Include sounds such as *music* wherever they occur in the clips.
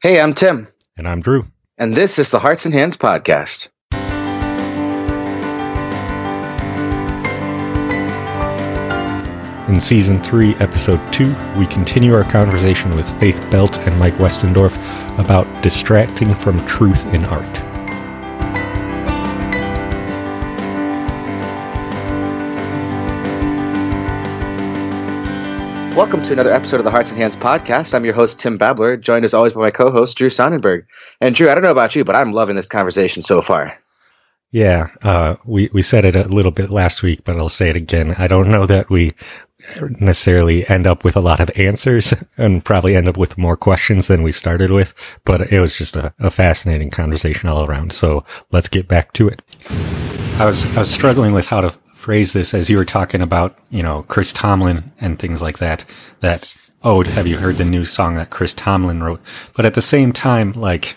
Hey, I'm Tim. And I'm Drew. And this is the Hearts and Hands Podcast. In Season 3, Episode 2, we continue our conversation with Faith Belt and Mike Westendorf about distracting from truth in art. Welcome to another episode of the Hearts and Hands podcast. I'm your host, Tim Babler, joined as always by my co host, Drew Sonnenberg. And Drew, I don't know about you, but I'm loving this conversation so far. Yeah, uh, we, we said it a little bit last week, but I'll say it again. I don't know that we necessarily end up with a lot of answers *laughs* and probably end up with more questions than we started with, but it was just a, a fascinating conversation all around. So let's get back to it. I was, I was struggling with how to phrase this as you were talking about, you know, Chris Tomlin and things like that, that, oh, have you heard the new song that Chris Tomlin wrote? But at the same time, like,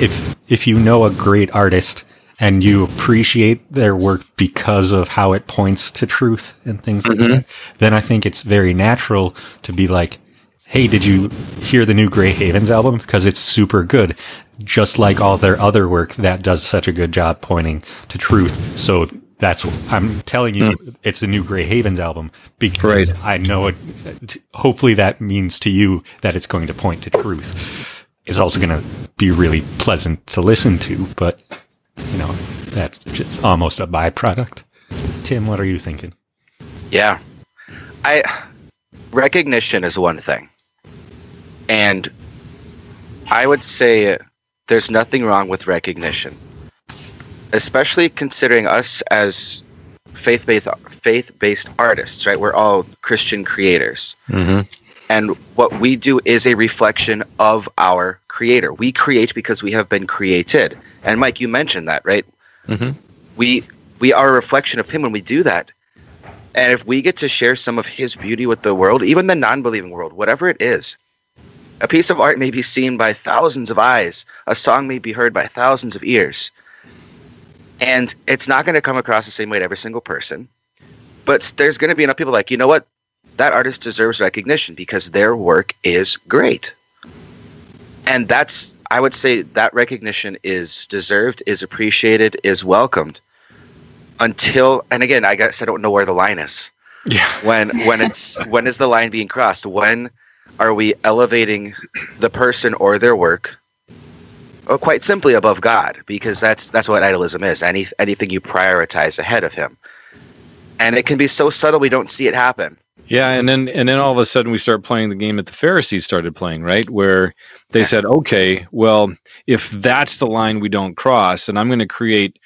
if, if you know a great artist and you appreciate their work because of how it points to truth and things like mm-hmm. that, then I think it's very natural to be like, Hey, did you hear the new Gray Havens album? Because it's super good. Just like all their other work that does such a good job pointing to truth. So that's what I'm telling you, mm. it's the new Gray Havens album because right. I know it. Hopefully, that means to you that it's going to point to truth. It's also going to be really pleasant to listen to, but you know that's just almost a byproduct. Tim, what are you thinking? Yeah, I recognition is one thing, and I would say there's nothing wrong with recognition especially considering us as faith-based faith-based artists, right? We're all Christian creators. Mm-hmm. And what we do is a reflection of our creator. We create because we have been created. And Mike, you mentioned that, right? Mm-hmm. We we are a reflection of him when we do that. And if we get to share some of his beauty with the world, even the non-believing world, whatever it is, a piece of art may be seen by thousands of eyes, a song may be heard by thousands of ears. And it's not going to come across the same way to every single person. But there's going to be enough people like, you know what? That artist deserves recognition because their work is great. And that's, I would say, that recognition is deserved, is appreciated, is welcomed until, and again, I guess I don't know where the line is. Yeah. When, when it's, *laughs* when is the line being crossed? When are we elevating the person or their work or quite simply above God, because that's that's what idolism is. Any anything you prioritize ahead of Him, and it can be so subtle we don't see it happen. Yeah, and then and then all of a sudden we start playing the game that the Pharisees started playing, right? Where they said, "Okay, well, if that's the line we don't cross, and I'm going to create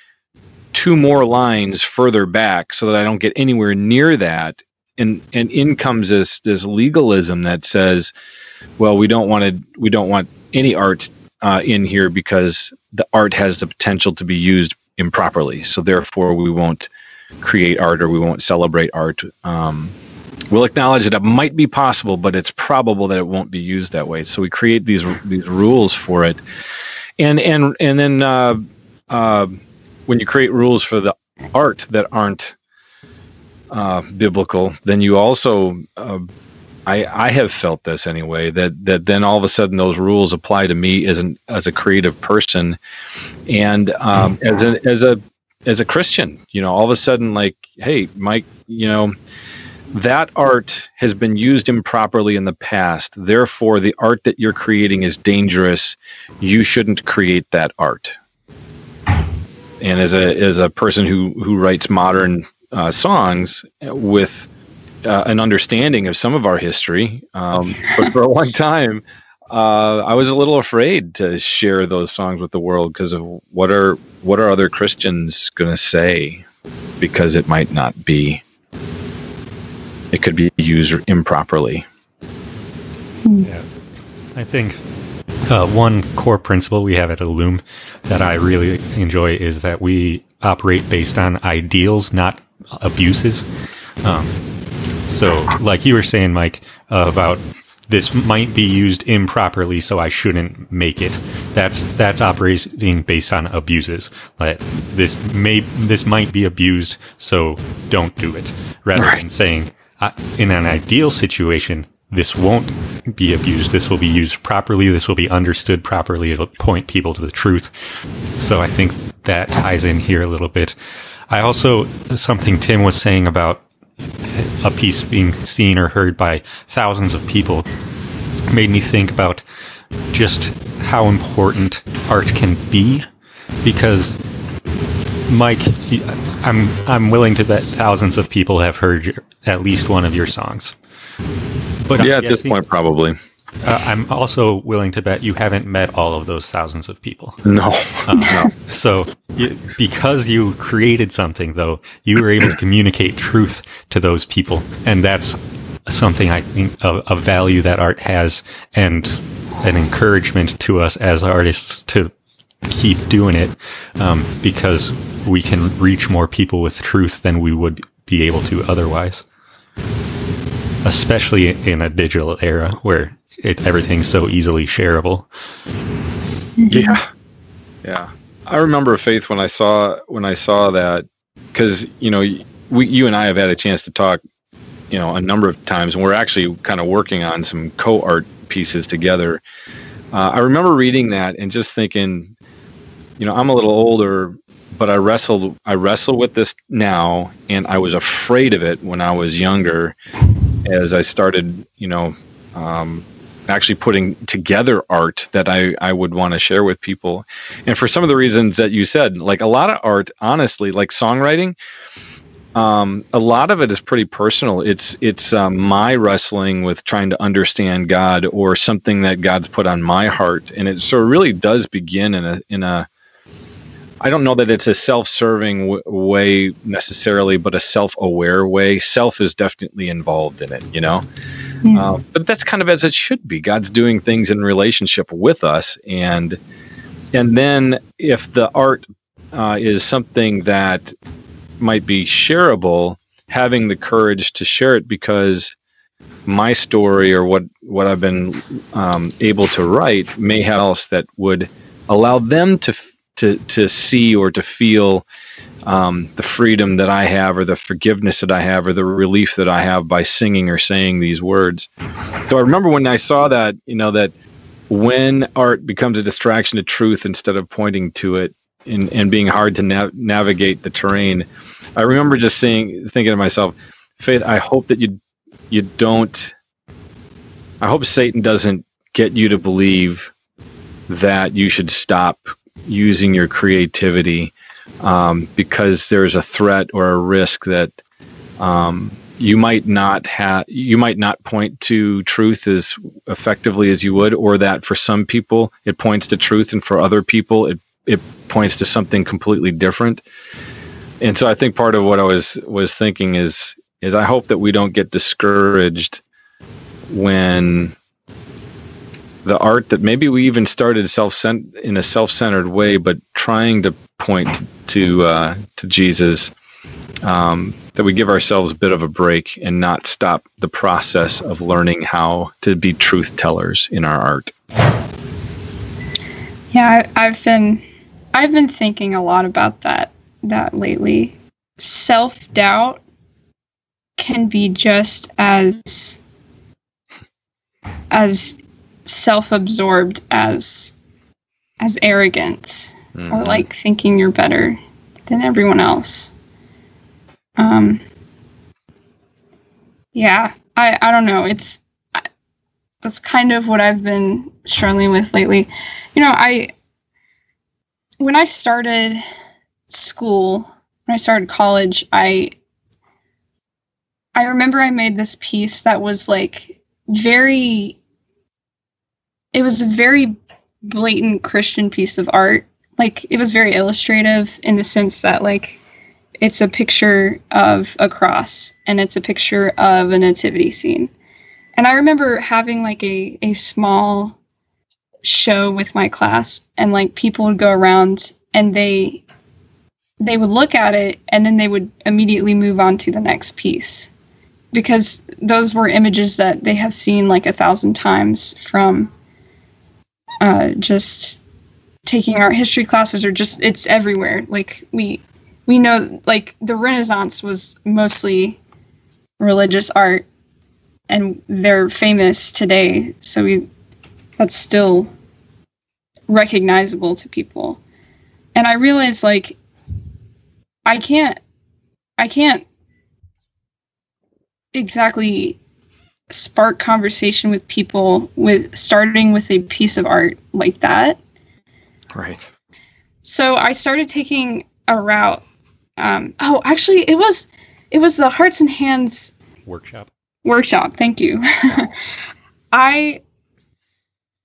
two more lines further back so that I don't get anywhere near that." And and in comes this this legalism that says, "Well, we don't want to we don't want any art uh, in here because the art has the potential to be used improperly. So therefore, we won't create art or we won't celebrate art. Um, we'll acknowledge that it might be possible, but it's probable that it won't be used that way. So we create these these rules for it, and and and then uh, uh, when you create rules for the art that aren't uh, biblical, then you also uh, I, I have felt this anyway that that then all of a sudden those rules apply to me as an as a creative person. And um, as a as a as a Christian you know all of a sudden like hey Mike you know that art has been used improperly in the past. Therefore the art that you're creating is dangerous. You shouldn't create that art. And as a as a person who who writes modern uh, songs with uh, an understanding of some of our history. Um, but for a long *laughs* time, uh, I was a little afraid to share those songs with the world because of what are what are other Christians going to say? Because it might not be. It could be used improperly. Yeah, I think uh, one core principle we have at Illum that I really enjoy is that we operate based on ideals, not abuses. Um, so, like you were saying, Mike, uh, about this might be used improperly, so I shouldn't make it. That's that's operating based on abuses. Like this may this might be abused, so don't do it. Rather right. than saying, uh, in an ideal situation, this won't be abused. This will be used properly. This will be understood properly. It'll point people to the truth. So I think that ties in here a little bit. I also, something Tim was saying about a piece being seen or heard by thousands of people made me think about just how important art can be because Mike, I'm I'm willing to bet thousands of people have heard at least one of your songs. But yeah, at this point, probably. Uh, I'm also willing to bet you haven't met all of those thousands of people. No, uh, no. So, you, because you created something, though, you were able to communicate truth to those people, and that's something I think a, a value that art has, and an encouragement to us as artists to keep doing it, um, because we can reach more people with truth than we would be able to otherwise especially in a digital era where it, everything's so easily shareable. Yeah, yeah. I remember Faith when I saw when I saw that because you know we you and I have had a chance to talk you know a number of times and we're actually kind of working on some co-art pieces together. Uh, I remember reading that and just thinking, you know, I'm a little older, but I wrestled I wrestle with this now, and I was afraid of it when I was younger, as I started, you know, um, actually putting together art that I, I would want to share with people. And for some of the reasons that you said, like a lot of art, honestly, like songwriting, um, a lot of it is pretty personal. It's it's um, my wrestling with trying to understand God or something that God's put on my heart, and it so it really does begin in a in a I don't know that it's a self-serving w- way necessarily, but a self-aware way. Self is definitely involved in it, you know. Mm. Uh, but that's kind of as it should be. God's doing things in relationship with us, and and then if the art uh, is something that might be shareable, having the courage to share it because my story or what what I've been um, able to write may have else that would allow them to to to see or to feel um, the freedom that I have, or the forgiveness that I have, or the relief that I have by singing or saying these words. So I remember when I saw that, you know, that when art becomes a distraction to truth instead of pointing to it, and, and being hard to nav- navigate the terrain, I remember just saying, thinking to myself, Faith, I hope that you you don't. I hope Satan doesn't get you to believe that you should stop using your creativity um, because there's a threat or a risk that um, you might not have you might not point to truth as effectively as you would or that for some people it points to truth and for other people it it points to something completely different. And so i think part of what i was was thinking is is i hope that we don't get discouraged when the art that maybe we even started self in a self-centered way, but trying to point to uh, to Jesus, um, that we give ourselves a bit of a break and not stop the process of learning how to be truth tellers in our art. Yeah, I, I've been I've been thinking a lot about that that lately. Self doubt can be just as as self-absorbed as as arrogance mm-hmm. or like thinking you're better than everyone else. Um yeah, I I don't know. It's I, that's kind of what I've been struggling with lately. You know, I when I started school, when I started college, I I remember I made this piece that was like very it was a very blatant Christian piece of art. Like it was very illustrative in the sense that like it's a picture of a cross and it's a picture of a nativity scene. And I remember having like a, a small show with my class and like people would go around and they they would look at it and then they would immediately move on to the next piece because those were images that they have seen like a thousand times from uh, just taking art history classes or just it's everywhere. Like we we know like the Renaissance was mostly religious art and they're famous today. So we that's still recognizable to people. And I realized like I can't I can't exactly spark conversation with people with starting with a piece of art like that. Right. So I started taking a route. Um, oh, actually, it was it was the Hearts and Hands Workshop. workshop. Thank you. *laughs* I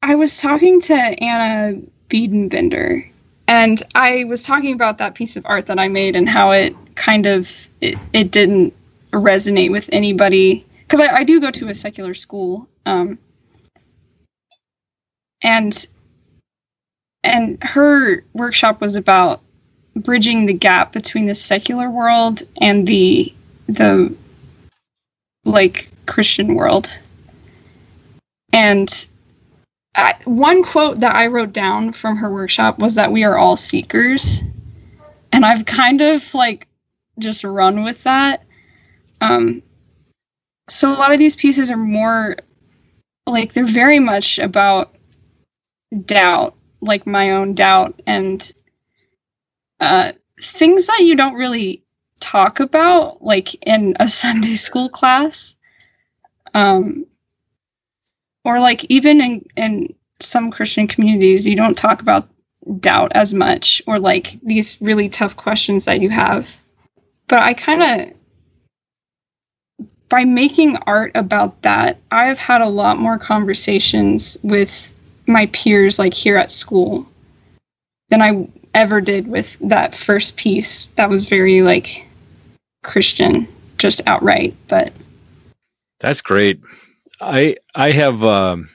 I was talking to Anna Biedenbender, and I was talking about that piece of art that I made and how it kind of it, it didn't resonate with anybody because I, I do go to a secular school, um, and and her workshop was about bridging the gap between the secular world and the the like Christian world. And I, one quote that I wrote down from her workshop was that we are all seekers. And I've kind of like just run with that. Um, so a lot of these pieces are more like they're very much about doubt, like my own doubt and uh, things that you don't really talk about like in a *laughs* Sunday school class. Um, or like even in, in some Christian communities, you don't talk about doubt as much or like these really tough questions that you have. But I kind of, by making art about that, I've had a lot more conversations with my peers, like here at school, than I ever did with that first piece. That was very like Christian, just outright. But That's great. I I have um,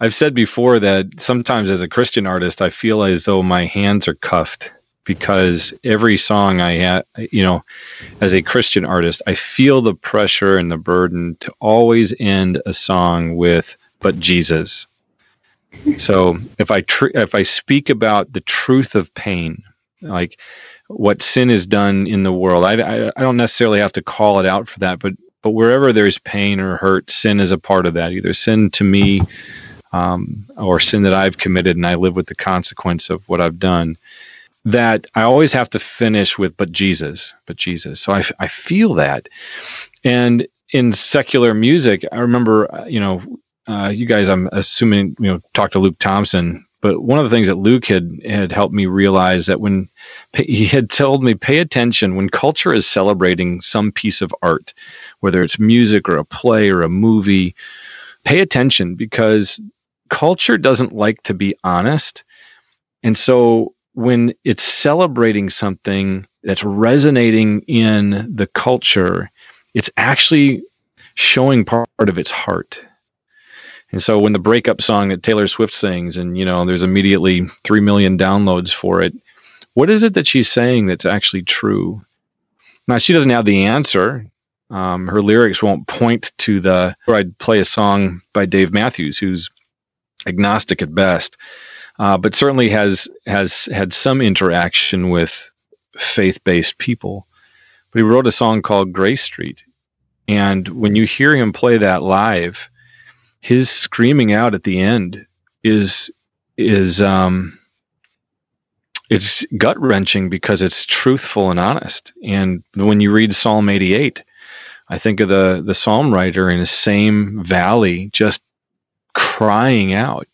I've said before that sometimes as a Christian artist, I feel as though my hands are cuffed because every song I had, you know, as a Christian artist, I feel the pressure and the burden to always end a song with "But Jesus." So if I tr- if I speak about the truth of pain, like what sin has done in the world, I, I I don't necessarily have to call it out for that, but but wherever there's pain or hurt, sin is a part of that. Either sin to me, um, or sin that I've committed, and I live with the consequence of what I've done. That I always have to finish with, but Jesus, but Jesus. So I, I feel that, and in secular music, I remember, uh, you know, uh, you guys, I'm assuming, you know, talked to Luke Thompson, but one of the things that Luke had had helped me realize that when he had told me, pay attention when culture is celebrating some piece of art, whether it's music or a play or a movie, pay attention because culture doesn't like to be honest, and so when it's celebrating something that's resonating in the culture, it's actually showing part of its heart. And so when the breakup song that Taylor Swift sings and you know there's immediately 3 million downloads for it, what is it that she's saying that's actually true? Now she doesn't have the answer. Um, her lyrics won't point to the or I'd play a song by Dave Matthews who's agnostic at best. Uh, but certainly has has had some interaction with faith-based people. But he wrote a song called Grey Street, and when you hear him play that live, his screaming out at the end is is um, it's gut wrenching because it's truthful and honest. And when you read Psalm 88, I think of the the psalm writer in the same valley, just crying out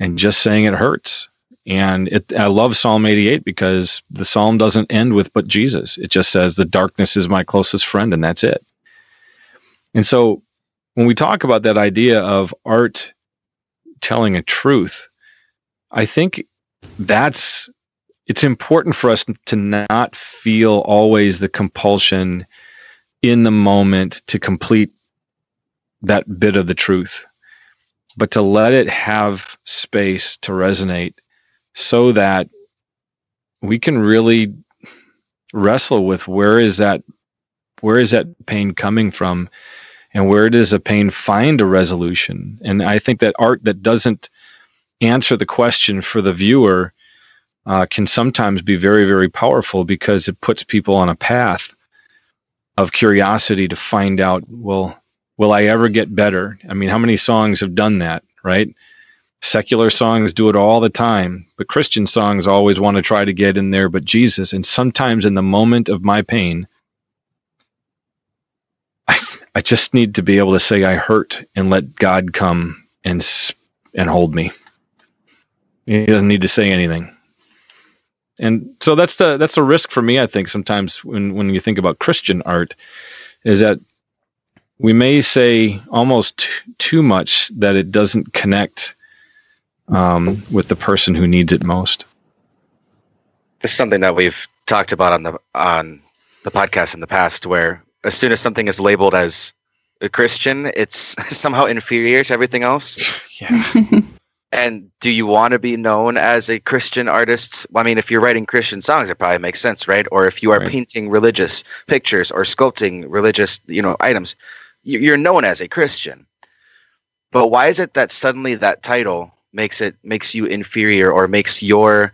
and just saying it hurts. And it, I love Psalm 88 because the psalm doesn't end with "but Jesus." It just says, "The darkness is my closest friend," and that's it. And so when we talk about that idea of art telling a truth, I think that's it's important for us to not feel always the compulsion in the moment to complete that bit of the truth, but to let it have space to resonate so that we can really wrestle with where is that where is that pain coming from and where does a pain find a resolution? And i think that art that doesn't answer the question for the viewer uh, can sometimes be very very powerful because it puts people on a path of curiosity to find out well will I ever get better? I mean, how many songs have done that, right? Secular songs do it all the time, but Christian songs always want to try to get in there, but Jesus. And sometimes in the moment of my pain, I, *laughs* I just need to be able to say I hurt and let God come and and hold me. He doesn't need to say anything. And so that's the that's a risk for me. I think sometimes when when you think about Christian art, is that we may say almost t- too much that it doesn't connect um, with the person who needs it most. This is something that we've talked about on the on the podcast in the past, where as soon as something is labeled as a Christian, it's *laughs* somehow inferior to everything else. Yeah. *laughs* and do you want to be known as a Christian artist? I mean, if you're writing Christian songs, it probably makes sense, right? Or if you are Right. painting religious pictures or sculpting religious, you know, items, you- you're known as a Christian. But why is it that suddenly that title makes it makes you inferior or makes your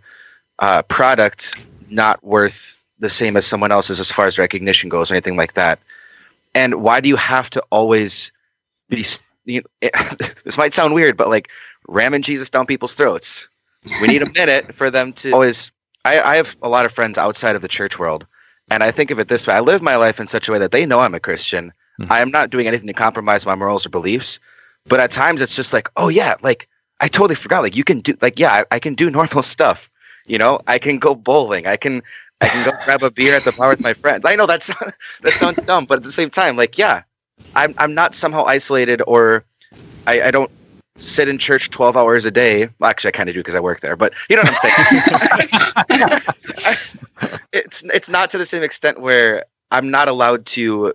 uh, product not worth the same as someone else's as far as recognition goes or anything like that? And why do you have to always be? You know, *laughs* this might sound weird, but like ramming Jesus down people's throats. We need a minute for them to always. I, I have a lot of friends outside of the church world, and I think of it this way: I live my life in such a way that they know I'm a Christian. Mhm. I am not doing anything to compromise my morals or beliefs, but at times it's just like, oh yeah, like I totally forgot. Like you can do, like yeah, I, I can do *laughs* normal stuff. You know, I can go bowling. I can I can go *laughs* grab a beer at the bar with my friends. I know that's *laughs* that sounds dumb, but at the same time, like yeah, I'm I'm not somehow isolated or I, I don't sit in church 12 hours a day. Well, actually, I kind of do because I work there, but you know what I'm saying? it's it's not to the same extent where I'm not allowed to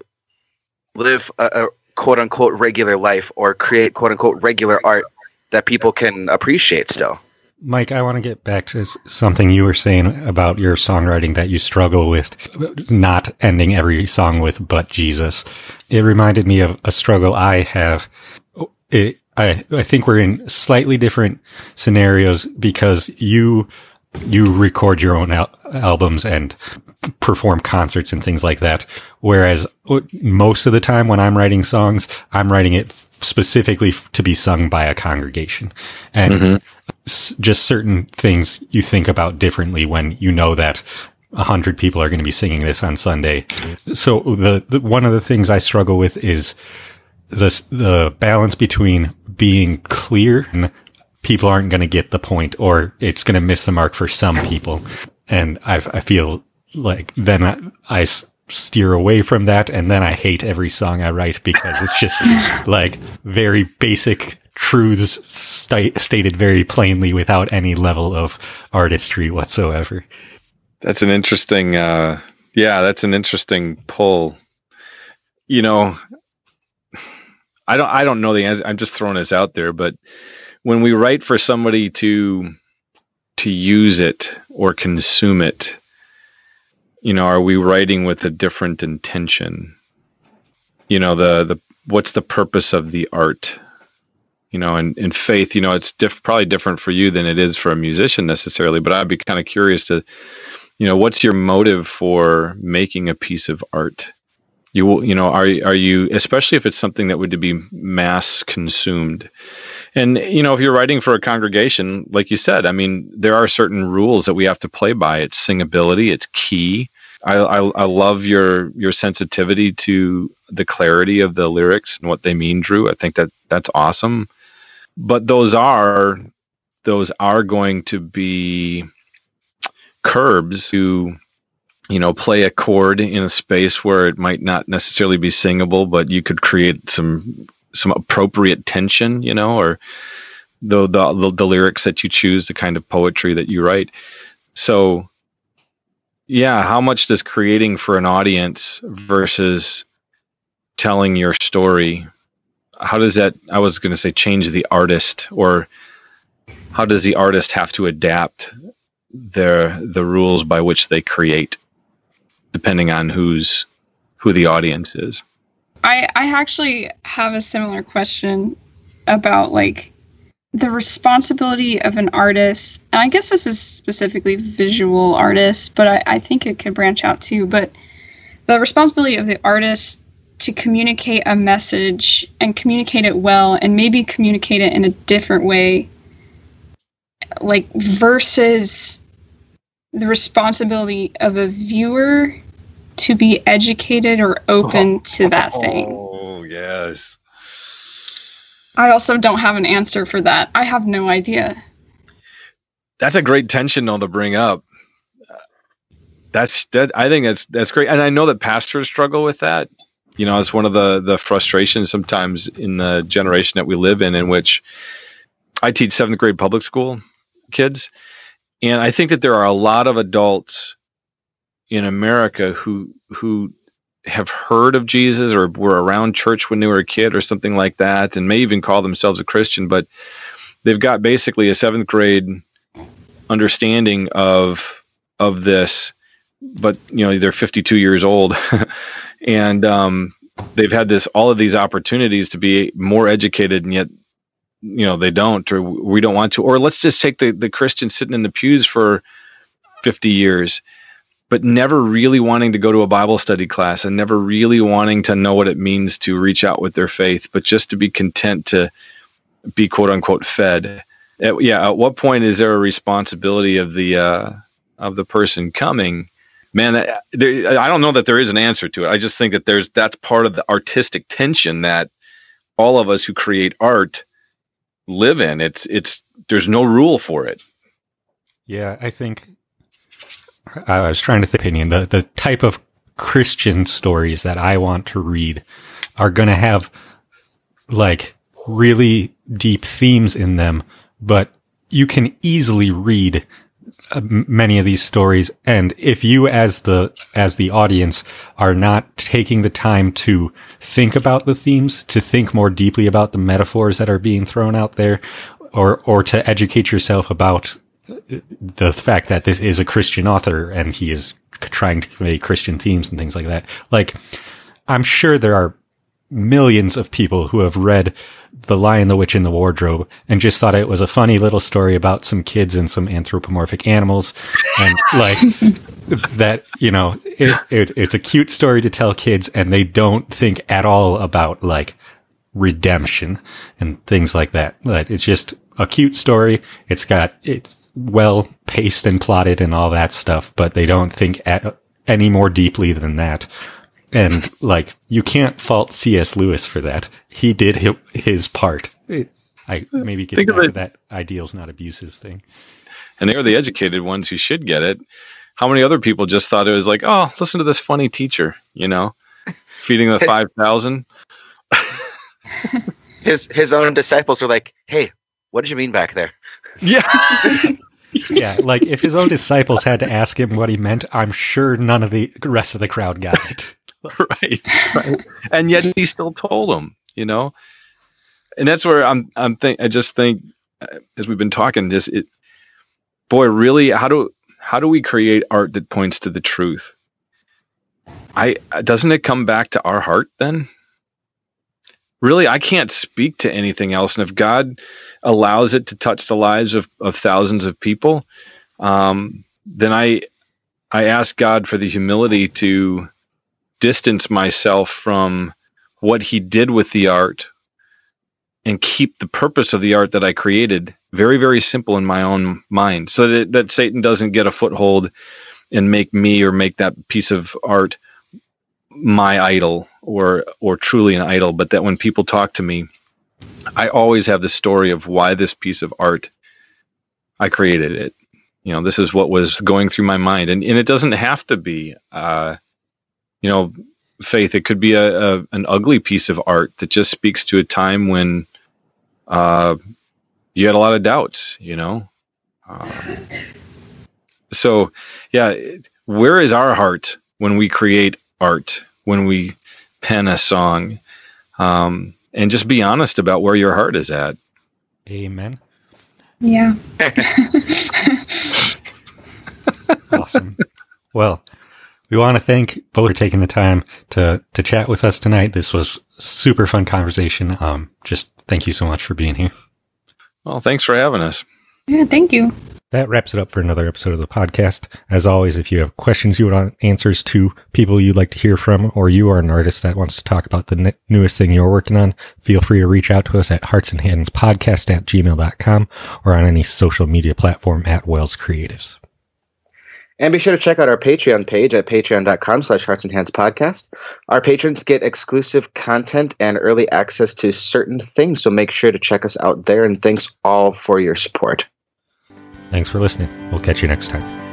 live a, a quote unquote regular life or create quote unquote regular art that people can appreciate still. Mike, I want to get back to something you were saying about your songwriting that you struggle with not ending every song with but Jesus. It reminded me of a struggle I have. Oh, it, I, I think we're in slightly different scenarios because you, you record your own al- albums and perform concerts and things like that. Whereas uh, most of the time when I'm writing songs, I'm writing it f- specifically to be sung by a congregation. And s- just certain things you think about differently when you know that a hundred people are going to be singing this on Sunday. So the, the one of the things I struggle with is the the balance between being clear and people aren't going to get the point or it's going to miss the mark for some people. And I, I feel like then I steer away from that. And then I hate every song I write because it's just *laughs* like very basic truths sta- stated very plainly without any level of artistry whatsoever. That's an interesting, uh, yeah, that's an interesting pull. You know, I don't, I don't know the answer. I'm just throwing this out there, but when we write for somebody to to use it or consume it, you know, are we writing with a different intention? You know, the the what's the purpose of the art? You know, and in faith, you know, it's diff- probably different for you than it is for a musician necessarily. But I'd be kind of curious to you know what's your motive for making a piece of art you will you know are are you especially if it's something that would be mass consumed and you know if you're writing for a congregation like you said i mean there are certain rules that we have to play by. It's singability it's key. I, I, I love your your sensitivity to the clarity of the lyrics and what they mean drew. I think that that's awesome. But those are those are going to be curbs to you know play a chord in a space where it might not necessarily be singable but you could create some some appropriate tension you know or the the, the, lyrics that you choose the kind of poetry that you write. So yeah how much does creating for an audience versus telling your story how does that i was going to say change the artist or how does the artist have to adapt their the rules by which they create depending on who's who the audience is I I actually have a similar question about like the responsibility of an artist. And I guess this is specifically visual artists, but I, I think it could branch out too. But the responsibility of the artist to communicate a message and communicate it well and maybe communicate it in a different way like versus the responsibility of a viewer to be educated or open oh. to that oh, thing. Oh yes. I also don't have an answer for that. I have no idea. That's a great tension though to bring up. That's that. I think that's that's great, and I know that pastors struggle with that. You know, it's one of the the frustrations sometimes in the generation that we live in, in which I teach seventh grade public school kids, and I think that there are a lot of adults in America who who have heard of Jesus or were around church when they were a kid or something like that, and may even call themselves a Christian, but they've got basically a seventh grade understanding of of this, but you know they're 52 years old, *laughs* and um, they've had this all of these opportunities to be more educated, and yet you know they don't or we don't want to. Or let's just take the the christian sitting in the pews for 50 years but never really wanting to go to a bible study class and never really wanting to know what it means to reach out with their faith but just to be content to be quote unquote fed at, yeah at what point is there a responsibility of the uh of the person coming man that, there, i don't know that there is an answer to it i just think that there's that's part of the artistic tension that all of us who create art live in. It's it's there's no rule for it. Yeah, I think I was trying to think opinion. The the type of Christian stories that I want to read are going to have like really deep themes in them, but you can easily read uh, many of these stories and if you as the as the audience are not taking the time to think about the themes to think more deeply about the metaphors that are being thrown out there or or to educate yourself about the fact that this is a Christian author and he is trying to convey Christian themes and things like that like I'm sure there are millions of people who have read The Lion, the Witch, and the Wardrobe and just thought it was a funny little story about some kids and some anthropomorphic animals. And like *laughs* that, you know, it, it, it's a cute story to tell kids and they don't think at all about like redemption and things like that. But it's just a cute story. It's got, it's well paced and plotted and all that stuff, but they don't think at, any more deeply than that. And like, you can't fault C.S. Lewis for that. He did his part. I maybe get back to that ideals, not abuses thing. And they are the educated ones who should get it. How many other people just thought it was like, oh, listen to this funny teacher, you know, *laughs* feeding the 5,000? *laughs* his, his own disciples were like, hey, what did you mean back there? Yeah. *laughs* yeah, like if his own disciples had to ask him what he meant, I'm sure none of the rest of the crowd got it. right, *laughs* right. And yet he still told them, you know. And that's where I'm. I'm think. I just think, uh, as we've been talking, just it. Boy, really, how do how do we create art that points to the truth? I doesn't it come back to our heart then? Really, I can't speak to anything else. And if God allows it to touch the lives of, of thousands of people, um, then I I ask God for the humility to distance myself from what he did with the art and keep the purpose of the art that I created very, very simple in my own mind so that, that Satan doesn't get a foothold and make me or make that piece of art my idol or or truly an idol but that when people talk to me I always have the story of why this piece of art I created it you know this is what was going through my mind and, and it doesn't have to be uh, you know, faith. It could be a, a, an ugly piece of art that just speaks to a time when uh, you had a lot of doubts. You know, uh, so yeah, where is our heart when we create art? When we pen a song, um, and just be honest about where your heart is at. Amen. Yeah. *laughs* awesome. Well, we want to thank both for taking the time to, to chat with us tonight. This was super fun conversation. Um, just thank you so much for being here. Well, thanks for having us. Yeah, thank you. That wraps it up for another episode of the podcast. As always, if you have questions you want answers to, people you'd like to hear from, or you are an artist that wants to talk about the ne- newest thing you're working on, feel free to reach out to us at heartsandhandspodcast at gmail.com or on any social media platform at WELS Creatives. And be sure to check out our Patreon page at patreon.com slash hearts and hands podcast. Our patrons get exclusive content and early access to certain things, so make sure to check us out there. And thanks all for your support. Thanks for listening. We'll catch you next time.